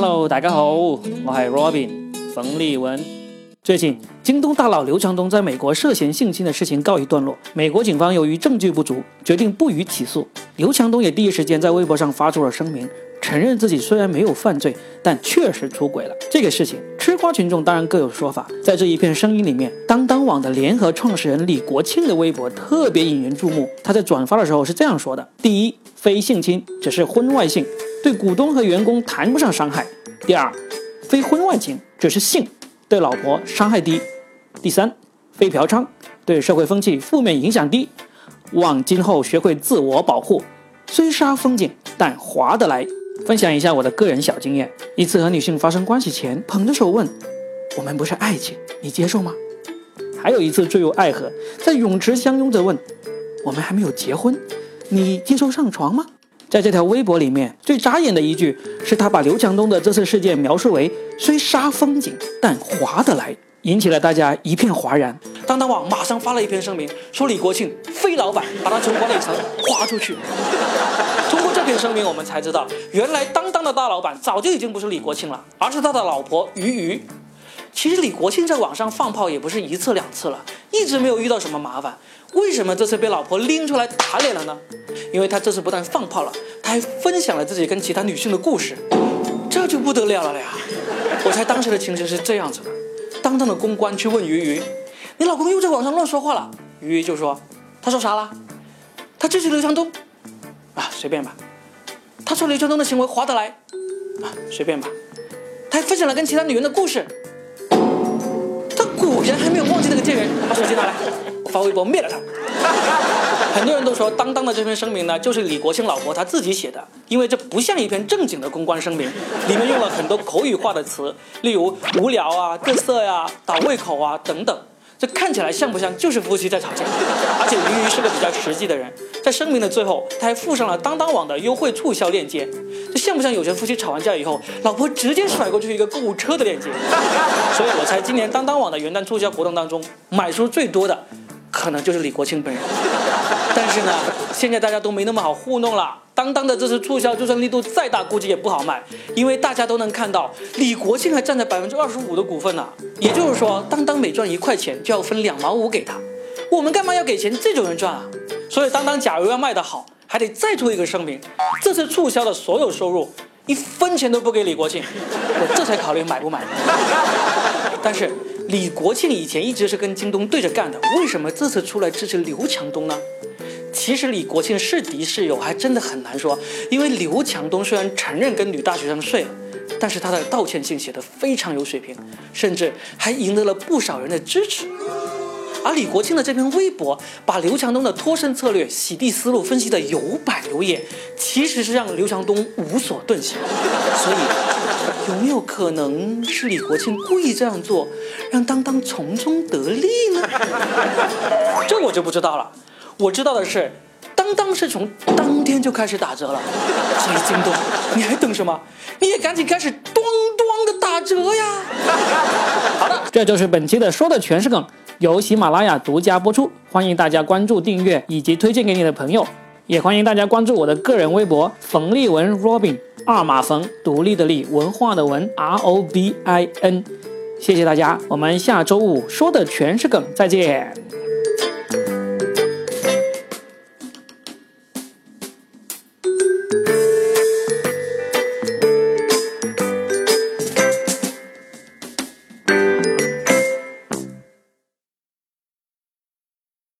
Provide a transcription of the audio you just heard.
Hello，大家好，我系 Robin 冯立文。最近，京东大佬刘强东在美国涉嫌性侵的事情告一段落，美国警方由于证据不足，决定不予起诉。刘强东也第一时间在微博上发出了声明，承认自己虽然没有犯罪，但确实出轨了。这个事情，吃瓜群众当然各有说法。在这一片声音里面，当当网的联合创始人李国庆的微博特别引人注目。他在转发的时候是这样说的：第一，非性侵，只是婚外性。对股东和员工谈不上伤害。第二，非婚外情，只是性，对老婆伤害低。第三，非嫖娼，对社会风气负面影响低。望今后学会自我保护，虽杀风景，但划得来。分享一下我的个人小经验：一次和女性发生关系前，捧着手问：“我们不是爱情，你接受吗？”还有一次坠入爱河，在泳池相拥着问：“我们还没有结婚，你接受上床吗？”在这条微博里面，最扎眼的一句是他把刘强东的这次事件描述为虽杀风景，但划得来，引起了大家一片哗然。当当网马上发了一篇声明，说李国庆非老板，把他从管理层划出去。声明，我们才知道，原来当当的大老板早就已经不是李国庆了，而是他的老婆于于。其实李国庆在网上放炮也不是一次两次了，一直没有遇到什么麻烦。为什么这次被老婆拎出来打脸了呢？因为他这次不但放炮了，他还分享了自己跟其他女性的故事，这就不得了了呀！我猜当时的情形是这样子的：当当的公关去问鱼鱼：“你老公又在网上乱说话了。”鱼鱼就说：“他说啥了？他支持刘强东啊，随便吧。他说刘强东的行为划得来啊，随便吧。他还分享了跟其他女人的故事。他果然还没有忘记那个贱人，把手机拿来。”发微博灭了他。很多人都说，当当的这篇声明呢，就是李国庆老婆她自己写的，因为这不像一篇正经的公关声明，里面用了很多口语化的词，例如无聊啊、嘚瑟呀、倒胃口啊等等。这看起来像不像就是夫妻在吵架？而且鱼鱼是个比较实际的人，在声明的最后，他还附上了当当网的优惠促销链接。这像不像有些夫妻吵完架以后，老婆直接甩过去一个购物车的链接？所以我猜今年当当网的元旦促销活动当中，买书最多的。可能就是李国庆本人，但是呢，现在大家都没那么好糊弄了。当当的这次促销，就算力度再大，估计也不好卖，因为大家都能看到李国庆还占着百分之二十五的股份呢。也就是说，当当每赚一块钱就要分两毛五给他，我们干嘛要给钱这种人赚啊？所以当当假如要卖得好，还得再出一个声明，这次促销的所有收入一分钱都不给李国庆，我这才考虑买不买。但是。李国庆以前一直是跟京东对着干的，为什么这次出来支持刘强东呢？其实李国庆是敌是友还真的很难说，因为刘强东虽然承认跟女大学生睡了，但是他的道歉信写得非常有水平，甚至还赢得了不少人的支持。而李国庆的这篇微博，把刘强东的脱身策略、洗地思路分析得有板有眼，其实是让刘强东无所遁形。所以。有没有可能是李国庆故意这样做，让当当从中得利呢？这我就不知道了。我知道的是，当当是从当天就开始打折了。所以京东，你还等什么？你也赶紧开始咣咣的打折呀！好的，这就是本期的说的全是梗，由喜马拉雅独家播出，欢迎大家关注、订阅以及推荐给你的朋友。也欢迎大家关注我的个人微博冯立文 Robin 二马冯独立的立文化的文 R O B I N，谢谢大家，我们下周五说的全是梗，再见。